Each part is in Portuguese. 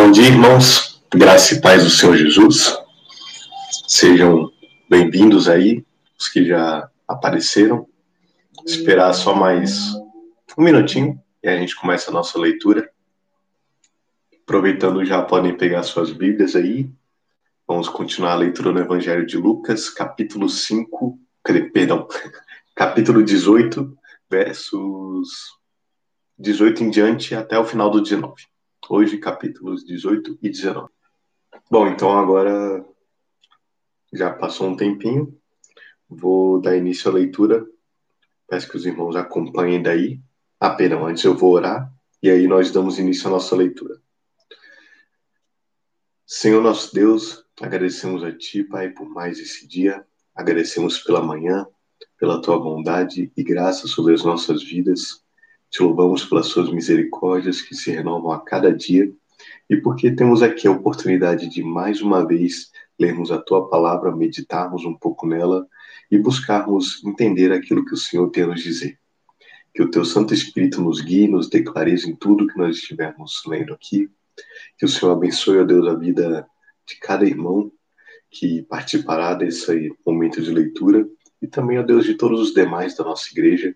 Bom dia, irmãos. Graça e paz do Senhor Jesus. Sejam bem-vindos aí, os que já apareceram. Esperar só mais um minutinho e a gente começa a nossa leitura. Aproveitando, já podem pegar suas Bíblias aí. Vamos continuar a leitura no Evangelho de Lucas, capítulo 5, perdão, capítulo 18, versos 18 em diante até o final do 19. Hoje, capítulos 18 e 19. Bom, então agora já passou um tempinho. Vou dar início à leitura. Peço que os irmãos acompanhem daí. Ah, antes eu vou orar e aí nós damos início à nossa leitura. Senhor nosso Deus, agradecemos a Ti, Pai, por mais esse dia. Agradecemos pela manhã, pela Tua bondade e graça sobre as nossas vidas. Te louvamos pelas suas misericórdias que se renovam a cada dia e porque temos aqui a oportunidade de mais uma vez lermos a tua palavra, meditarmos um pouco nela e buscarmos entender aquilo que o Senhor tem a nos dizer. Que o teu Santo Espírito nos guie, nos dê clareza em tudo que nós estivermos lendo aqui. Que o Senhor abençoe, ó Deus, a vida de cada irmão que participará desse momento de leitura e também, ó Deus, de todos os demais da nossa igreja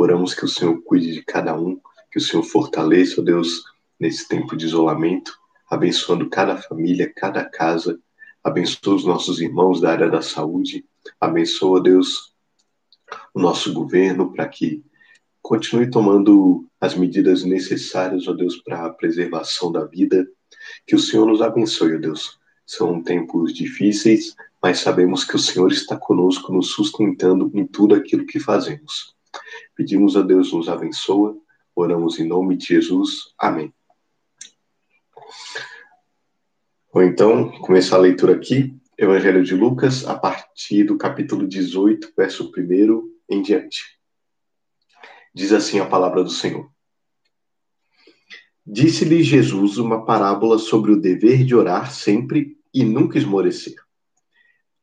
Oramos que o Senhor cuide de cada um, que o Senhor fortaleça, ó Deus, nesse tempo de isolamento, abençoando cada família, cada casa, abençoa os nossos irmãos da área da saúde, abençoa, Deus, o nosso governo para que continue tomando as medidas necessárias, ó Deus, para a preservação da vida. Que o Senhor nos abençoe, ó Deus. São tempos difíceis, mas sabemos que o Senhor está conosco, nos sustentando em tudo aquilo que fazemos. Pedimos a Deus nos abençoa. Oramos em nome de Jesus. Amém. Bom, então, começar a leitura aqui. Evangelho de Lucas, a partir do capítulo 18, verso 1 em diante. Diz assim a palavra do Senhor. Disse-lhe Jesus uma parábola sobre o dever de orar sempre e nunca esmorecer.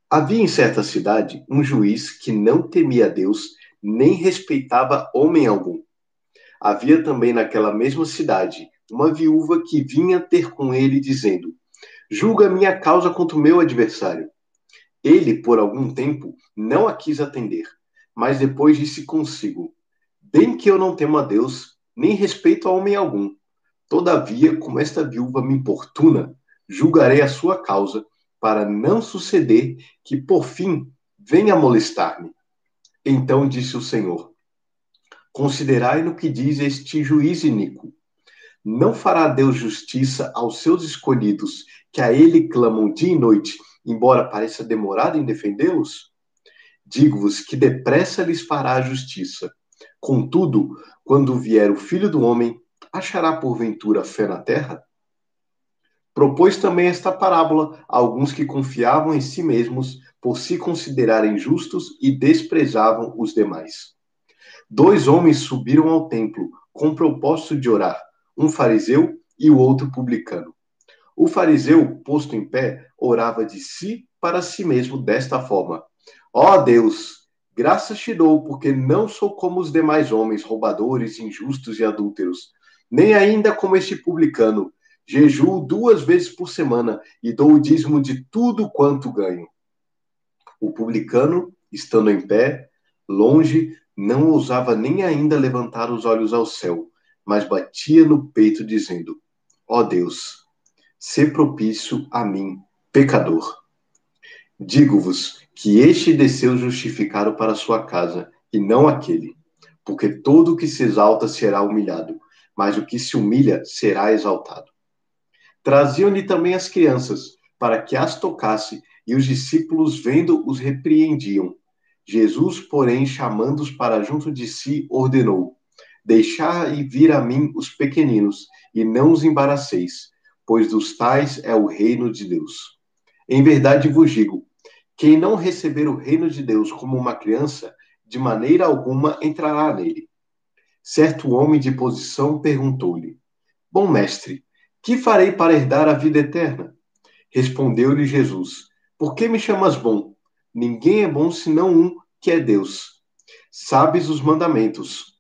Havia em certa cidade um juiz que não temia a Deus nem respeitava homem algum. Havia também naquela mesma cidade uma viúva que vinha ter com ele, dizendo: Julga minha causa contra o meu adversário. Ele, por algum tempo, não a quis atender, mas depois disse consigo: Bem que eu não temo a Deus, nem respeito a homem algum. Todavia, como esta viúva me importuna, julgarei a sua causa, para não suceder que, por fim, venha molestar-me. Então disse o Senhor: Considerai no que diz este juiz iníquo. Não fará Deus justiça aos seus escolhidos, que a ele clamam dia e noite, embora pareça demorado em defendê-los? Digo-vos que depressa lhes fará a justiça. Contudo, quando vier o filho do homem, achará porventura fé na terra? Propôs também esta parábola a alguns que confiavam em si mesmos por se considerarem justos e desprezavam os demais. Dois homens subiram ao templo com propósito de orar, um fariseu e o outro publicano. O fariseu, posto em pé, orava de si para si mesmo desta forma: Ó oh Deus, graças te dou, porque não sou como os demais homens, roubadores, injustos e adúlteros, nem ainda como este publicano. Jejuo duas vezes por semana e dou o dízimo de tudo quanto ganho. O publicano, estando em pé, longe, não ousava nem ainda levantar os olhos ao céu, mas batia no peito, dizendo: Ó oh Deus, se propício a mim, pecador. Digo-vos que este desceu justificado para sua casa, e não aquele. Porque todo o que se exalta será humilhado, mas o que se humilha será exaltado. Traziam-lhe também as crianças, para que as tocasse, e os discípulos, vendo, os repreendiam. Jesus, porém, chamando-os para junto de si, ordenou: Deixai vir a mim os pequeninos, e não os embaraceis, pois dos tais é o reino de Deus. Em verdade vos digo: quem não receber o reino de Deus como uma criança, de maneira alguma entrará nele. Certo homem de posição perguntou-lhe: Bom mestre, que farei para herdar a vida eterna? Respondeu-lhe Jesus: por que me chamas bom? Ninguém é bom senão um, que é Deus. Sabes os mandamentos: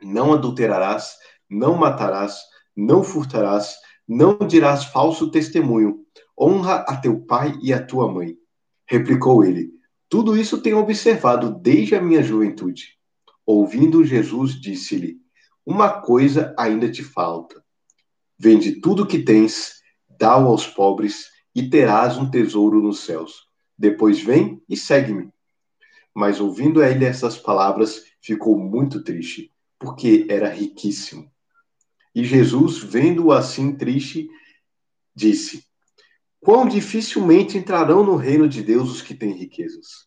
não adulterarás, não matarás, não furtarás, Não dirás falso testemunho. Honra a teu pai e a tua mãe. Replicou ele: Tudo isso tenho observado desde a minha juventude. Ouvindo Jesus, disse-lhe: Uma coisa ainda te falta. Vende tudo o que tens, dá-o aos pobres e terás um tesouro nos céus. Depois vem e segue-me. Mas ouvindo ele essas palavras, ficou muito triste, porque era riquíssimo. E Jesus, vendo-o assim triste, disse: Quão dificilmente entrarão no reino de Deus os que têm riquezas.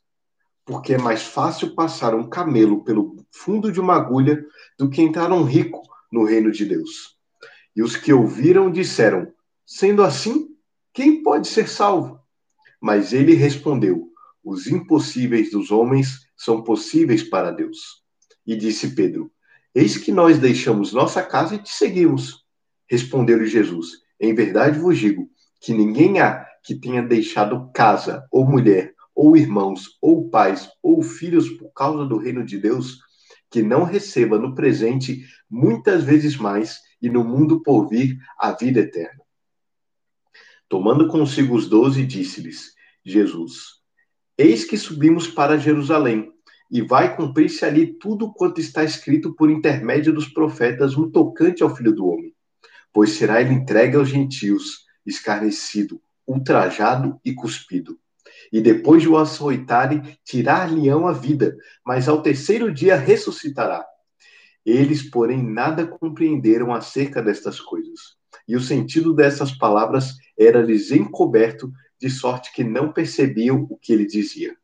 Porque é mais fácil passar um camelo pelo fundo de uma agulha do que entrar um rico no reino de Deus. E os que ouviram disseram: Sendo assim, quem pode ser salvo? Mas ele respondeu: Os impossíveis dos homens são possíveis para Deus. E disse Pedro: Eis que nós deixamos nossa casa e te seguimos. Respondeu-lhe Jesus: Em verdade vos digo que ninguém há que tenha deixado casa, ou mulher, ou irmãos, ou pais, ou filhos por causa do reino de Deus, que não receba no presente muitas vezes mais e no mundo por vir a vida eterna. Tomando consigo os doze, disse-lhes Jesus: Eis que subimos para Jerusalém, e vai cumprir-se ali tudo quanto está escrito por intermédio dos profetas no tocante ao Filho do Homem. Pois será ele entregue aos gentios, escarnecido, ultrajado e cuspido. E depois de o açoitarem, tirar-lhe-ão a vida, mas ao terceiro dia ressuscitará. Eles, porém, nada compreenderam acerca destas coisas. E o sentido dessas palavras era-lhes encoberto, de sorte que não percebiam o que ele dizia.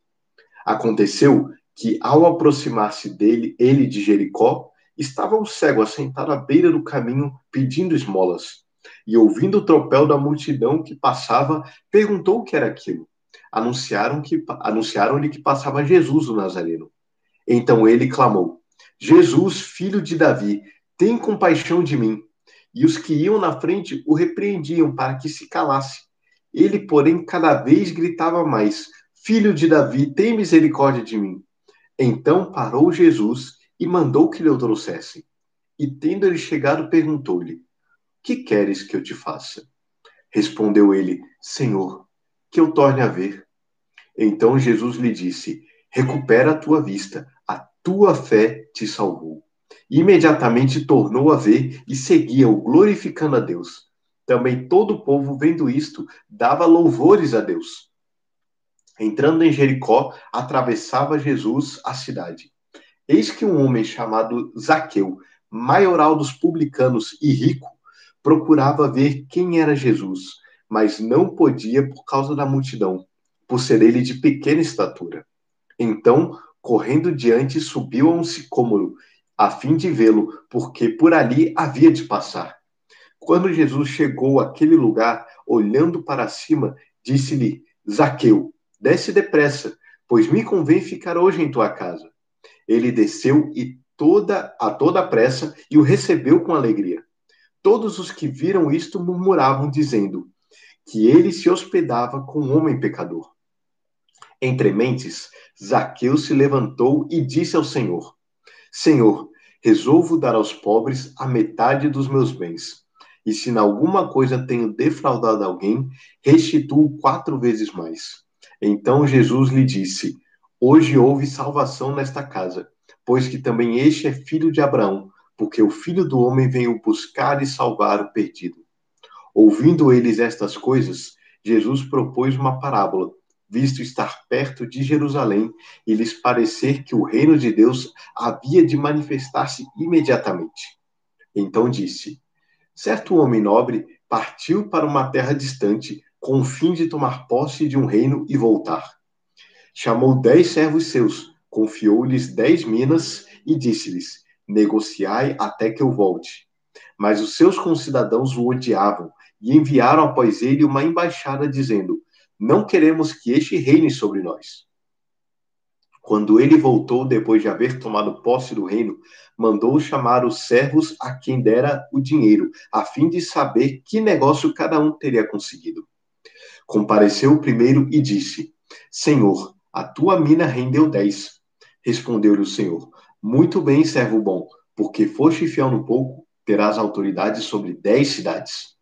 Aconteceu que, ao aproximar-se dele, ele de Jericó, estava um cego assentado à beira do caminho pedindo esmolas. E ouvindo o tropel da multidão que passava, perguntou o que era aquilo. Anunciaram que anunciaram-lhe que passava Jesus o Nazareno. Então ele clamou: Jesus, filho de Davi, tem compaixão de mim. E os que iam na frente o repreendiam para que se calasse. Ele, porém, cada vez gritava mais: Filho de Davi, tem misericórdia de mim. Então parou Jesus e mandou que lhe o trouxessem. E tendo ele chegado, perguntou-lhe: Que queres que eu te faça? Respondeu ele: Senhor, que eu torne a ver. Então Jesus lhe disse: Recupera a tua vista, a tua fé te salvou. Imediatamente tornou a ver e seguia-o, glorificando a Deus. Também todo o povo, vendo isto, dava louvores a Deus. Entrando em Jericó, atravessava Jesus a cidade. Eis que um homem chamado Zaqueu, maioral dos publicanos e rico, procurava ver quem era Jesus, mas não podia por causa da multidão, por ser ele de pequena estatura. Então, correndo diante, subiu a um sicômoro, a fim de vê-lo, porque por ali havia de passar. Quando Jesus chegou àquele lugar, olhando para cima, disse-lhe: Zaqueu, Desce depressa, pois me convém ficar hoje em tua casa. Ele desceu e toda a toda pressa e o recebeu com alegria. Todos os que viram isto murmuravam, dizendo que ele se hospedava com um homem pecador. Entre mentes, Zaqueu se levantou e disse ao Senhor: Senhor, resolvo dar aos pobres a metade dos meus bens. E se em alguma coisa tenho defraudado alguém, restituo quatro vezes mais. Então Jesus lhe disse: Hoje houve salvação nesta casa, pois que também este é filho de Abraão, porque o filho do homem veio buscar e salvar o perdido. Ouvindo eles estas coisas, Jesus propôs uma parábola, visto estar perto de Jerusalém e lhes parecer que o reino de Deus havia de manifestar-se imediatamente. Então disse: Certo homem nobre partiu para uma terra distante com o fim de tomar posse de um reino e voltar. Chamou dez servos seus, confiou-lhes dez minas e disse-lhes: Negociai até que eu volte. Mas os seus concidadãos o odiavam e enviaram após ele uma embaixada dizendo: Não queremos que este reine sobre nós. Quando ele voltou, depois de haver tomado posse do reino, mandou chamar os servos a quem dera o dinheiro, a fim de saber que negócio cada um teria conseguido. Compareceu o primeiro e disse: Senhor, a tua mina rendeu dez. Respondeu-lhe o Senhor: Muito bem, servo bom, porque foste fiel no pouco, terás autoridade sobre dez cidades.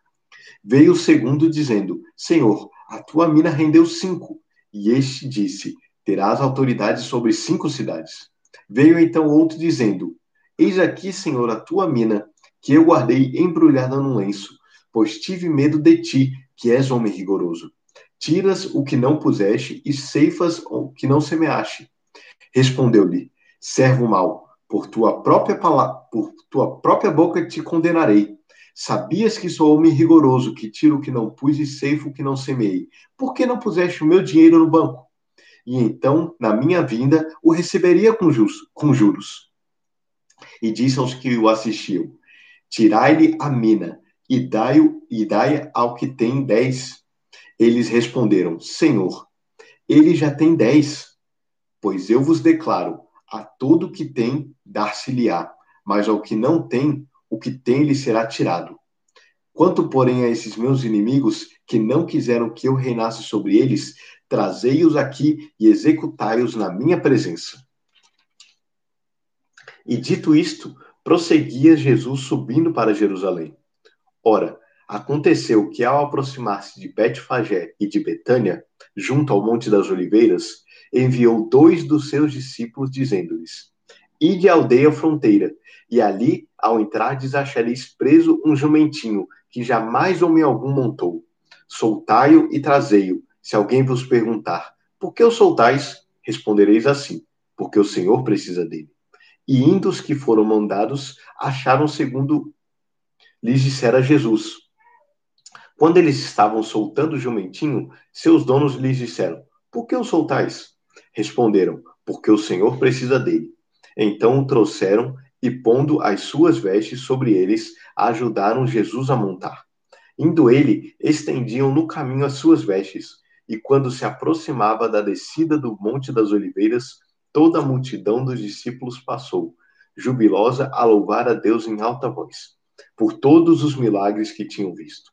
Veio o segundo, dizendo: Senhor, a tua mina rendeu cinco. E este disse: Terás autoridade sobre cinco cidades. Veio então outro, dizendo: Eis aqui, Senhor, a tua mina, que eu guardei embrulhada num lenço, pois tive medo de ti, que és homem rigoroso. Tiras o que não puseste e ceifas o que não semeaste. Respondeu-lhe: Servo mau, por tua própria palavra, por tua própria boca te condenarei. Sabias que sou homem rigoroso, que tiro o que não pus e ceifo o que não semei. Por que não puseste o meu dinheiro no banco? E então, na minha vinda, o receberia com, com juros. E disse aos que o assistiam: Tirai-lhe a mina e dai-o e dai ao que tem dez. Eles responderam: Senhor, ele já tem dez. Pois eu vos declaro: a todo que tem, dar-se-lhe-á, mas ao que não tem, o que tem lhe será tirado. Quanto, porém, a esses meus inimigos, que não quiseram que eu reinasse sobre eles, trazei-os aqui e executai-os na minha presença. E dito isto, prosseguia Jesus subindo para Jerusalém. Ora, aconteceu que ao aproximar-se de Betfagé e de Betânia, junto ao Monte das Oliveiras, enviou dois dos seus discípulos, dizendo-lhes: Ide à aldeia fronteira, e ali, ao entrar, achareis preso um jumentinho, que jamais homem algum montou. Soltai-o e trazei-o. Se alguém vos perguntar, por que o soltais? Respondereis assim, porque o Senhor precisa dele. E indo os que foram mandados, acharam segundo lhes dissera Jesus. Quando eles estavam soltando o jumentinho, seus donos lhes disseram, por que o soltais? Responderam, porque o Senhor precisa dele. Então o trouxeram e, pondo as suas vestes sobre eles, ajudaram Jesus a montar. Indo ele, estendiam no caminho as suas vestes, e quando se aproximava da descida do Monte das Oliveiras, toda a multidão dos discípulos passou, jubilosa a louvar a Deus em alta voz, por todos os milagres que tinham visto,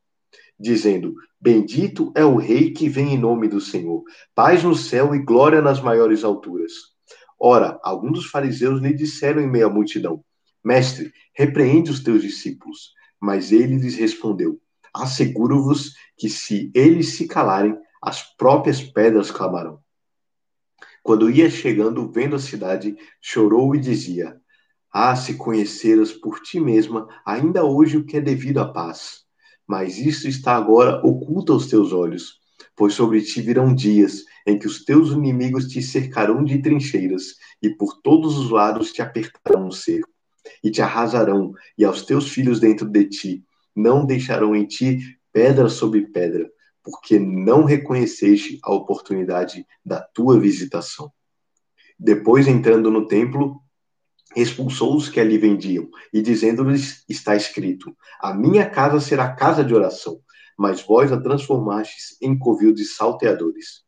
dizendo: Bendito é o Rei que vem em nome do Senhor, paz no céu e glória nas maiores alturas. Ora, alguns dos fariseus lhe disseram em meio à multidão: Mestre, repreende os teus discípulos. Mas ele lhes respondeu: Asseguro-vos que se eles se calarem, as próprias pedras clamarão. Quando ia chegando, vendo a cidade, chorou e dizia: Ah, se conheceras por ti mesma ainda hoje o que é devido à paz. Mas isso está agora oculto aos teus olhos pois sobre ti virão dias em que os teus inimigos te cercarão de trincheiras e por todos os lados te apertarão o cerco e te arrasarão e aos teus filhos dentro de ti não deixarão em ti pedra sobre pedra porque não reconheceste a oportunidade da tua visitação. Depois, entrando no templo, expulsou os que ali vendiam, e dizendo-lhes: Está escrito: A minha casa será casa de oração, mas vós a transformastes em covil de salteadores.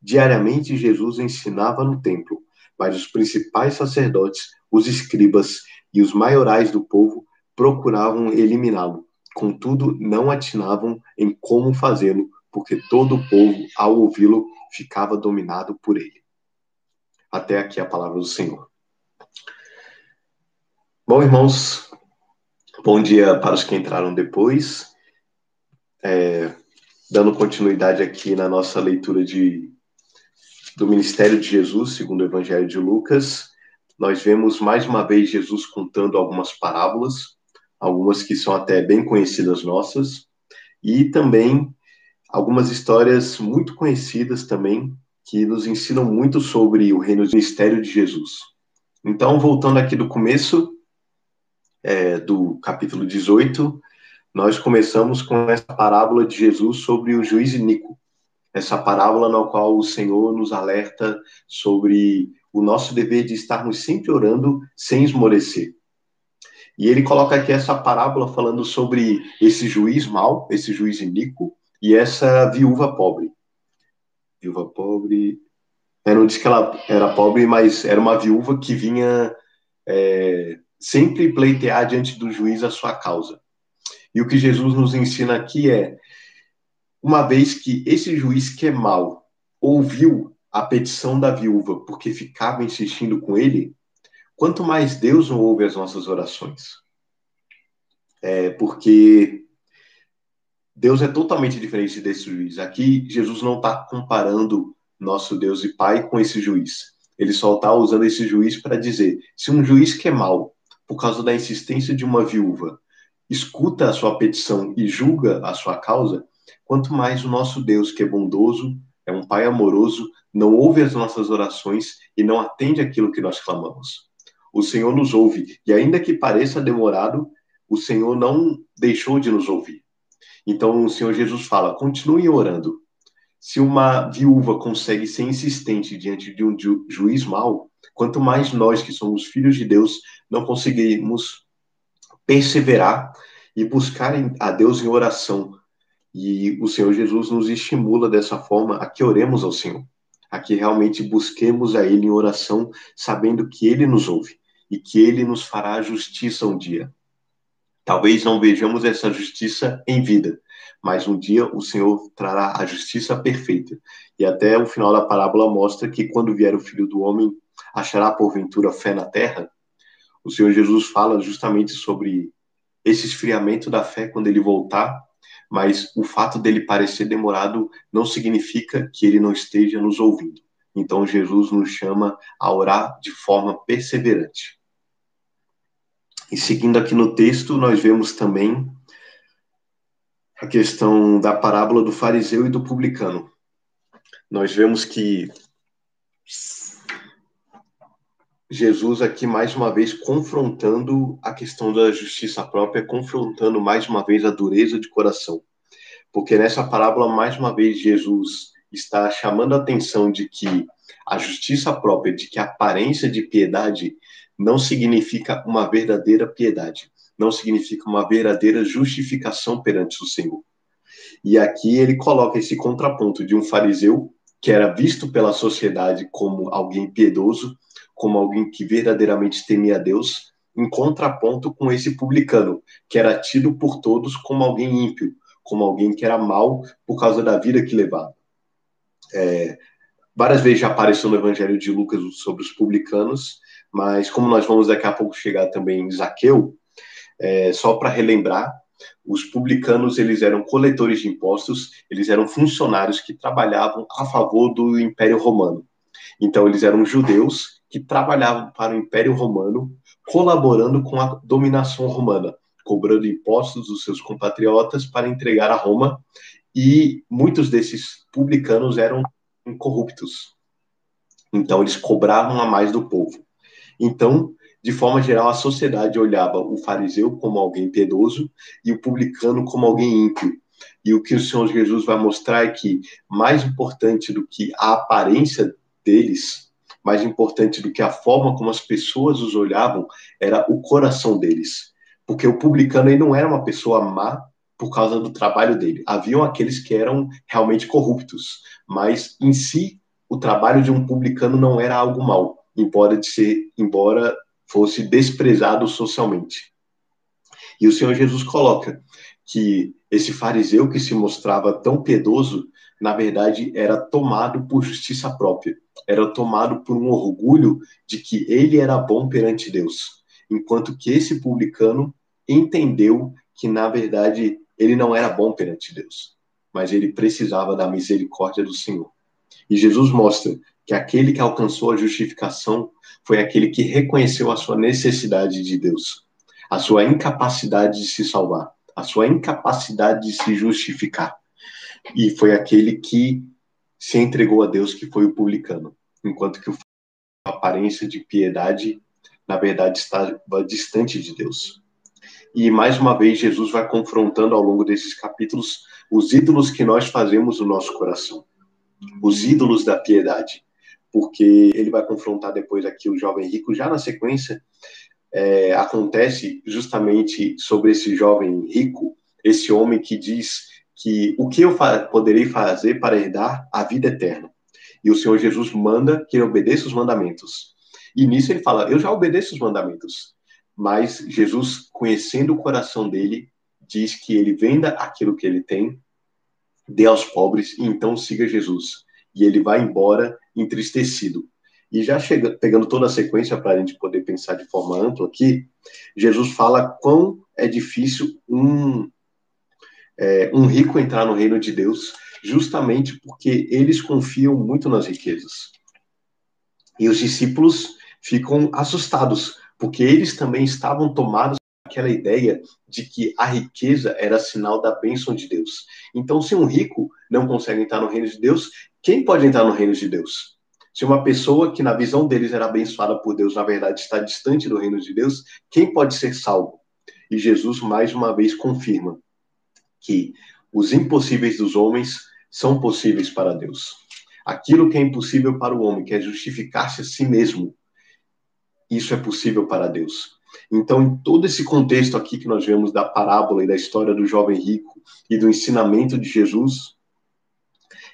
Diariamente Jesus ensinava no templo, mas os principais sacerdotes, os escribas e os maiorais do povo procuravam eliminá-lo. Contudo, não atinavam em como fazê-lo, porque todo o povo, ao ouvi-lo, ficava dominado por ele. Até aqui a palavra do Senhor. Bom, irmãos, bom dia para os que entraram depois é, dando continuidade aqui na nossa leitura de, do ministério de Jesus, segundo o Evangelho de Lucas, nós vemos mais uma vez Jesus contando algumas parábolas, algumas que são até bem conhecidas nossas, e também algumas histórias muito conhecidas também, que nos ensinam muito sobre o reino do ministério de Jesus. Então, voltando aqui do começo, é, do capítulo 18, nós começamos com essa parábola de Jesus sobre o juiz Nico. Essa parábola na qual o Senhor nos alerta sobre o nosso dever de estarmos sempre orando sem esmorecer. E ele coloca aqui essa parábola falando sobre esse juiz mau, esse juiz Nico, e essa viúva pobre. Viúva pobre. Eu não disse que ela era pobre, mas era uma viúva que vinha é, sempre pleitear diante do juiz a sua causa. E o que Jesus nos ensina aqui é: uma vez que esse juiz que é mau ouviu a petição da viúva porque ficava insistindo com ele, quanto mais Deus não ouve as nossas orações. É porque Deus é totalmente diferente desse juiz. Aqui, Jesus não está comparando nosso Deus e Pai com esse juiz. Ele só está usando esse juiz para dizer: se um juiz que é mal, por causa da insistência de uma viúva, escuta a sua petição e julga a sua causa, quanto mais o nosso Deus, que é bondoso, é um Pai amoroso, não ouve as nossas orações e não atende aquilo que nós clamamos. O Senhor nos ouve, e ainda que pareça demorado, o Senhor não deixou de nos ouvir. Então o Senhor Jesus fala: continue orando. Se uma viúva consegue ser insistente diante de um ju juiz mau, quanto mais nós que somos filhos de Deus não conseguimos perseverar e buscar a Deus em oração. E o Senhor Jesus nos estimula dessa forma a que oremos ao Senhor, a que realmente busquemos a Ele em oração, sabendo que Ele nos ouve e que Ele nos fará justiça um dia. Talvez não vejamos essa justiça em vida, mas um dia o Senhor trará a justiça perfeita. E até o final da parábola mostra que quando vier o Filho do Homem, achará porventura fé na terra? O Senhor Jesus fala justamente sobre esse esfriamento da fé quando ele voltar, mas o fato dele parecer demorado não significa que ele não esteja nos ouvindo. Então Jesus nos chama a orar de forma perseverante. E seguindo aqui no texto, nós vemos também a questão da parábola do fariseu e do publicano. Nós vemos que Jesus aqui mais uma vez confrontando a questão da justiça própria, confrontando mais uma vez a dureza de coração. Porque nessa parábola mais uma vez Jesus está chamando a atenção de que a justiça própria, de que a aparência de piedade não significa uma verdadeira piedade, não significa uma verdadeira justificação perante o Senhor. E aqui ele coloca esse contraponto de um fariseu que era visto pela sociedade como alguém piedoso, como alguém que verdadeiramente temia a Deus, em contraponto com esse publicano, que era tido por todos como alguém ímpio, como alguém que era mal por causa da vida que levava. É, várias vezes já apareceu no Evangelho de Lucas sobre os publicanos, mas como nós vamos daqui a pouco chegar também em Zaqueu, é, só para relembrar, os publicanos eles eram coletores de impostos, eles eram funcionários que trabalhavam a favor do Império Romano. Então eles eram judeus que trabalhavam para o Império Romano, colaborando com a dominação romana, cobrando impostos dos seus compatriotas para entregar a Roma, e muitos desses publicanos eram incorruptos. Então eles cobravam a mais do povo. Então, de forma geral, a sociedade olhava o fariseu como alguém piedoso e o publicano como alguém ímpio. E o que o Senhor Jesus vai mostrar é que, mais importante do que a aparência deles, mais importante do que a forma como as pessoas os olhavam, era o coração deles. Porque o publicano ele não era uma pessoa má por causa do trabalho dele. Haviam aqueles que eram realmente corruptos, mas em si o trabalho de um publicano não era algo mal embora de ser, embora fosse desprezado socialmente. E o Senhor Jesus coloca que esse fariseu que se mostrava tão piedoso, na verdade, era tomado por justiça própria, era tomado por um orgulho de que ele era bom perante Deus, enquanto que esse publicano entendeu que, na verdade, ele não era bom perante Deus, mas ele precisava da misericórdia do Senhor. E Jesus mostra que aquele que alcançou a justificação foi aquele que reconheceu a sua necessidade de Deus, a sua incapacidade de se salvar, a sua incapacidade de se justificar. E foi aquele que se entregou a Deus, que foi o publicano, enquanto que o aparência de piedade, na verdade, estava distante de Deus. E mais uma vez, Jesus vai confrontando ao longo desses capítulos os ídolos que nós fazemos no nosso coração, os ídolos da piedade porque ele vai confrontar depois aqui o jovem rico. Já na sequência, é, acontece justamente sobre esse jovem rico, esse homem que diz que o que eu fa poderei fazer para herdar a vida eterna? E o Senhor Jesus manda que ele obedeça os mandamentos. E nisso ele fala: Eu já obedeço os mandamentos. Mas Jesus, conhecendo o coração dele, diz que ele venda aquilo que ele tem, dê aos pobres e então siga Jesus. E ele vai embora entristecido. E já chega, pegando toda a sequência para a gente poder pensar de forma ampla aqui, Jesus fala quão é difícil um é, um rico entrar no reino de Deus, justamente porque eles confiam muito nas riquezas. E os discípulos ficam assustados, porque eles também estavam tomados aquela ideia de que a riqueza era sinal da bênção de Deus. Então, se um rico não consegue entrar no reino de Deus, quem pode entrar no reino de Deus? Se uma pessoa que na visão deles era abençoada por Deus, na verdade está distante do reino de Deus, quem pode ser salvo? E Jesus mais uma vez confirma que os impossíveis dos homens são possíveis para Deus. Aquilo que é impossível para o homem, que é justificar-se a si mesmo, isso é possível para Deus. Então, em todo esse contexto aqui que nós vemos da parábola e da história do jovem rico e do ensinamento de Jesus,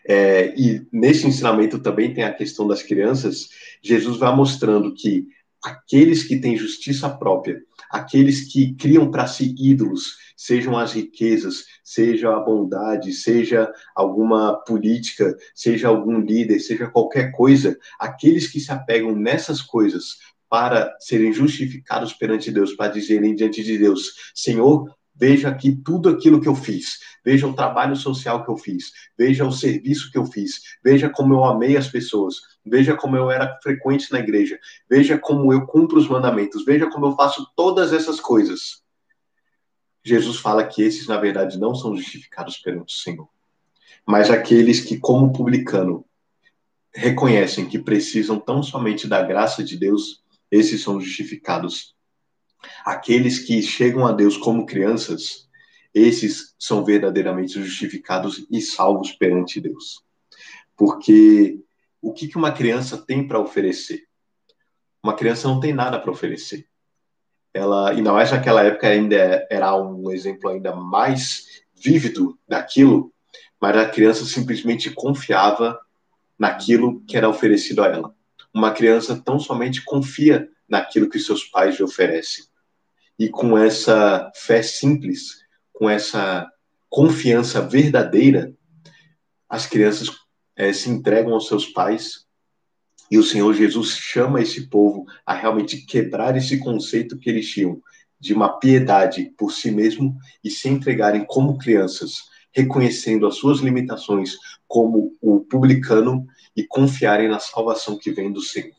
é, e nesse ensinamento também tem a questão das crianças, Jesus vai mostrando que aqueles que têm justiça própria, aqueles que criam para si ídolos, sejam as riquezas, seja a bondade, seja alguma política, seja algum líder, seja qualquer coisa, aqueles que se apegam nessas coisas para serem justificados perante Deus, para dizerem diante de Deus: Senhor, veja aqui tudo aquilo que eu fiz, veja o trabalho social que eu fiz, veja o serviço que eu fiz, veja como eu amei as pessoas, veja como eu era frequente na igreja, veja como eu cumpro os mandamentos, veja como eu faço todas essas coisas. Jesus fala que esses, na verdade, não são justificados perante o Senhor, mas aqueles que, como publicano, reconhecem que precisam tão somente da graça de Deus esses são justificados. Aqueles que chegam a Deus como crianças, esses são verdadeiramente justificados e salvos perante Deus. Porque o que uma criança tem para oferecer? Uma criança não tem nada para oferecer. Ela, ainda mais naquela época, ainda era um exemplo ainda mais vívido daquilo, mas a criança simplesmente confiava naquilo que era oferecido a ela uma criança tão somente confia naquilo que seus pais lhe oferecem. E com essa fé simples, com essa confiança verdadeira, as crianças é, se entregam aos seus pais e o Senhor Jesus chama esse povo a realmente quebrar esse conceito que eles tinham de uma piedade por si mesmo e se entregarem como crianças, reconhecendo as suas limitações como o publicano e confiarem na salvação que vem do Senhor.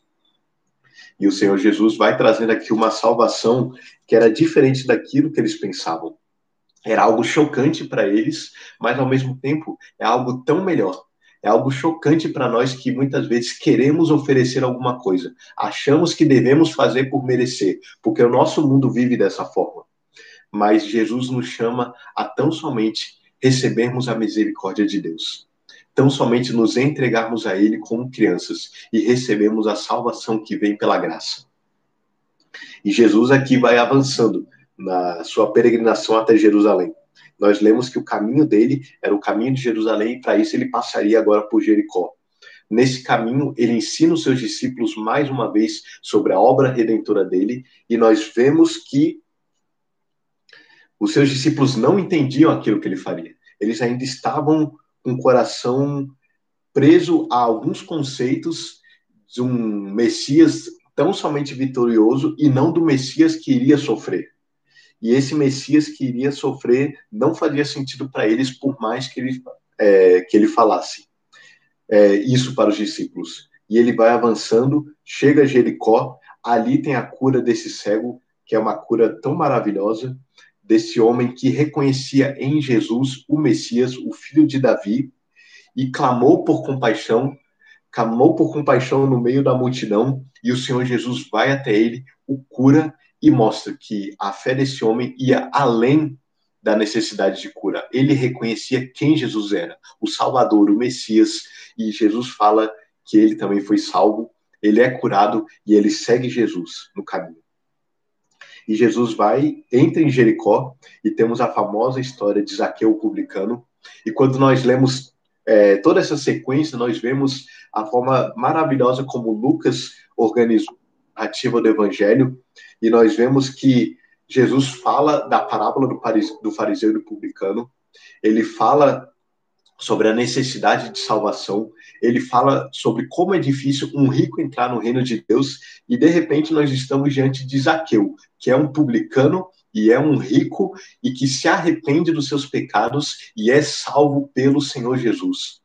E o Senhor Jesus vai trazendo aqui uma salvação que era diferente daquilo que eles pensavam. Era algo chocante para eles, mas ao mesmo tempo é algo tão melhor. É algo chocante para nós que muitas vezes queremos oferecer alguma coisa, achamos que devemos fazer por merecer, porque o nosso mundo vive dessa forma. Mas Jesus nos chama a tão somente recebermos a misericórdia de Deus tão somente nos entregarmos a Ele como crianças e recebemos a salvação que vem pela graça. E Jesus aqui vai avançando na sua peregrinação até Jerusalém. Nós lemos que o caminho dele era o caminho de Jerusalém e para isso ele passaria agora por Jericó. Nesse caminho, ele ensina os seus discípulos mais uma vez sobre a obra redentora dele e nós vemos que os seus discípulos não entendiam aquilo que ele faria. Eles ainda estavam um coração preso a alguns conceitos de um Messias tão somente vitorioso e não do Messias que iria sofrer. E esse Messias que iria sofrer não fazia sentido para eles, por mais que ele, é, que ele falasse é, isso para os discípulos. E ele vai avançando, chega a Jericó, ali tem a cura desse cego, que é uma cura tão maravilhosa, desse homem que reconhecia em Jesus o Messias, o filho de Davi, e clamou por compaixão, clamou por compaixão no meio da multidão, e o Senhor Jesus vai até ele, o cura e mostra que a fé desse homem ia além da necessidade de cura. Ele reconhecia quem Jesus era, o Salvador, o Messias, e Jesus fala que ele também foi salvo, ele é curado e ele segue Jesus no caminho. E Jesus vai, entra em Jericó, e temos a famosa história de Zaqueu publicano. E quando nós lemos é, toda essa sequência, nós vemos a forma maravilhosa como Lucas organizou a do Evangelho, e nós vemos que Jesus fala da parábola do fariseu e do publicano, ele fala sobre a necessidade de salvação, ele fala sobre como é difícil um rico entrar no reino de Deus, e de repente nós estamos diante de Zaqueu, que é um publicano e é um rico e que se arrepende dos seus pecados e é salvo pelo Senhor Jesus.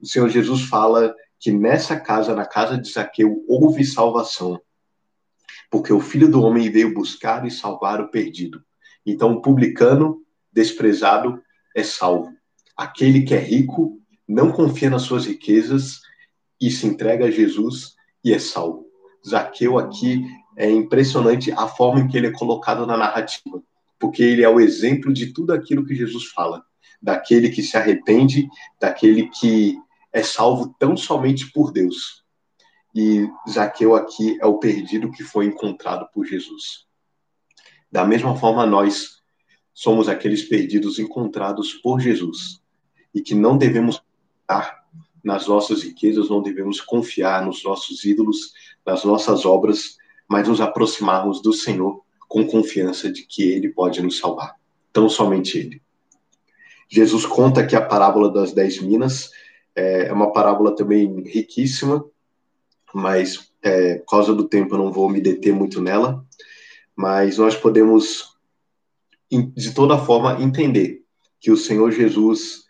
O Senhor Jesus fala que nessa casa, na casa de Zaqueu, houve salvação, porque o Filho do Homem veio buscar e salvar o perdido. Então, o publicano desprezado é salvo. Aquele que é rico não confia nas suas riquezas e se entrega a Jesus e é salvo. Zaqueu aqui é impressionante a forma em que ele é colocado na narrativa, porque ele é o exemplo de tudo aquilo que Jesus fala, daquele que se arrepende, daquele que é salvo tão somente por Deus. E Zaqueu aqui é o perdido que foi encontrado por Jesus. Da mesma forma, nós somos aqueles perdidos encontrados por Jesus e que não devemos estar nas nossas riquezas, não devemos confiar nos nossos ídolos, nas nossas obras, mas nos aproximarmos do Senhor com confiança de que Ele pode nos salvar. Tão somente Ele. Jesus conta que a parábola das dez minas é, é uma parábola também riquíssima, mas é, por causa do tempo eu não vou me deter muito nela. Mas nós podemos, de toda forma, entender que o Senhor Jesus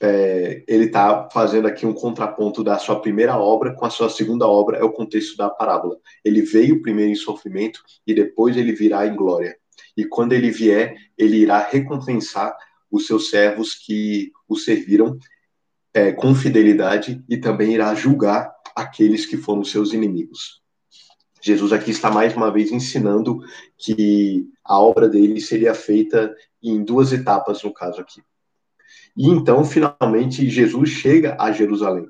é, ele está fazendo aqui um contraponto da sua primeira obra com a sua segunda obra, é o contexto da parábola. Ele veio primeiro em sofrimento e depois ele virá em glória. E quando ele vier, ele irá recompensar os seus servos que o serviram é, com fidelidade e também irá julgar aqueles que foram seus inimigos. Jesus aqui está mais uma vez ensinando que a obra dele seria feita em duas etapas, no caso aqui. E então, finalmente, Jesus chega a Jerusalém.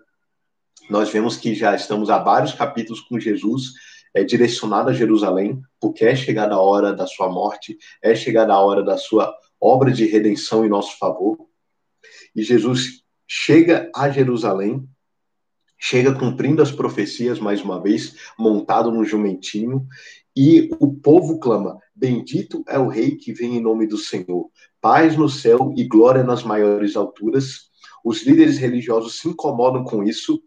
Nós vemos que já estamos há vários capítulos com Jesus é direcionado a Jerusalém, porque é chegada a hora da sua morte, é chegada a hora da sua obra de redenção em nosso favor. E Jesus chega a Jerusalém, chega cumprindo as profecias mais uma vez, montado num jumentinho, e o povo clama: Bendito é o rei que vem em nome do Senhor. Paz no céu e glória nas maiores alturas. Os líderes religiosos se incomodam com isso,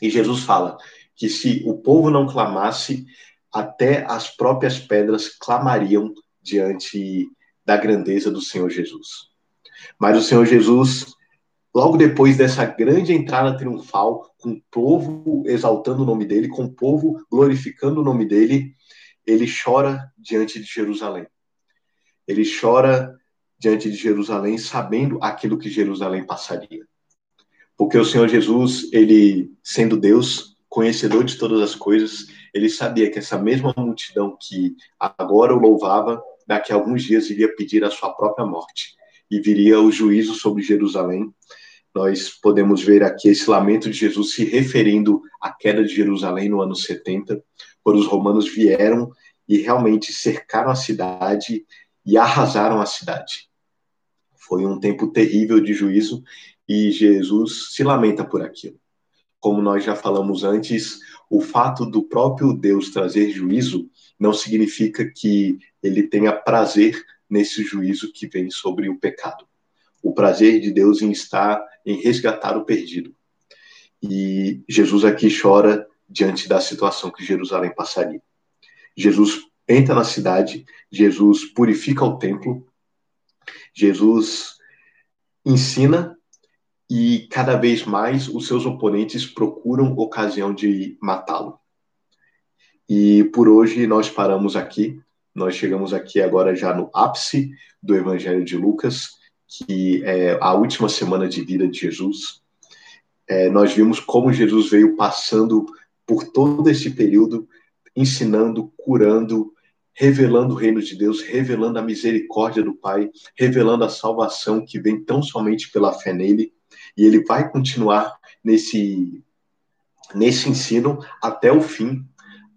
e Jesus fala que se o povo não clamasse, até as próprias pedras clamariam diante da grandeza do Senhor Jesus. Mas o Senhor Jesus Logo depois dessa grande entrada triunfal, com o povo exaltando o nome dele, com o povo glorificando o nome dele, ele chora diante de Jerusalém. Ele chora diante de Jerusalém, sabendo aquilo que Jerusalém passaria. Porque o Senhor Jesus, ele sendo Deus, conhecedor de todas as coisas, ele sabia que essa mesma multidão que agora o louvava, daqui a alguns dias iria pedir a sua própria morte e viria o juízo sobre Jerusalém nós podemos ver aqui esse lamento de Jesus se referindo à queda de Jerusalém no ano 70, quando os romanos vieram e realmente cercaram a cidade e arrasaram a cidade. Foi um tempo terrível de juízo e Jesus se lamenta por aquilo. Como nós já falamos antes, o fato do próprio Deus trazer juízo não significa que ele tenha prazer nesse juízo que vem sobre o pecado o prazer de Deus em estar, em resgatar o perdido. E Jesus aqui chora diante da situação que Jerusalém passaria. Jesus entra na cidade, Jesus purifica o templo, Jesus ensina e cada vez mais os seus oponentes procuram ocasião de matá-lo. E por hoje nós paramos aqui. Nós chegamos aqui agora já no ápice do Evangelho de Lucas que é a última semana de vida de Jesus, é, nós vimos como Jesus veio passando por todo esse período, ensinando, curando, revelando o reino de Deus, revelando a misericórdia do Pai, revelando a salvação que vem tão somente pela fé nele, e ele vai continuar nesse nesse ensino até o fim,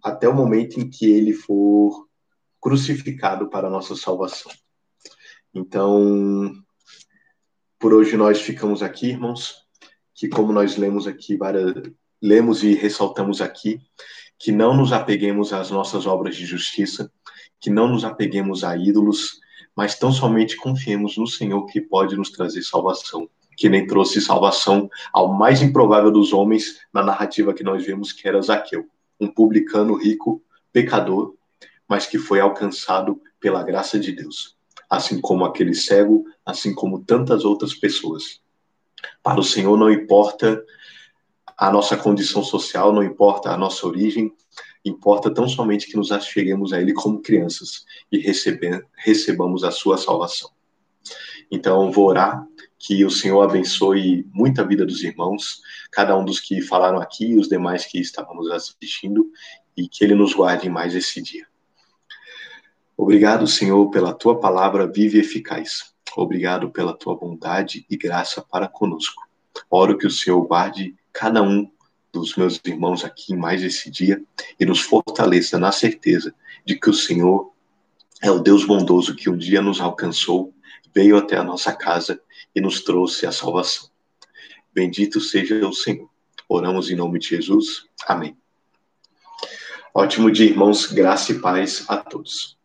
até o momento em que ele for crucificado para a nossa salvação. Então, por hoje nós ficamos aqui, irmãos, que como nós lemos aqui, várias, lemos e ressaltamos aqui, que não nos apeguemos às nossas obras de justiça, que não nos apeguemos a ídolos, mas tão somente confiemos no Senhor que pode nos trazer salvação, que nem trouxe salvação ao mais improvável dos homens na narrativa que nós vemos que era Zaqueu, um publicano rico, pecador, mas que foi alcançado pela graça de Deus, assim como aquele cego, assim como tantas outras pessoas. Para o Senhor não importa a nossa condição social, não importa a nossa origem, importa tão somente que nos acheguemos a Ele como crianças e recebe, recebamos a sua salvação. Então, vou orar que o Senhor abençoe muito a vida dos irmãos, cada um dos que falaram aqui, os demais que estávamos assistindo, e que Ele nos guarde mais esse dia. Obrigado, Senhor, pela tua palavra viva e eficaz. Obrigado pela tua bondade e graça para conosco. Oro que o Senhor guarde cada um dos meus irmãos aqui mais esse dia e nos fortaleça na certeza de que o Senhor é o Deus bondoso que um dia nos alcançou, veio até a nossa casa e nos trouxe a salvação. Bendito seja o Senhor. Oramos em nome de Jesus. Amém. Ótimo dia, irmãos. Graça e paz a todos.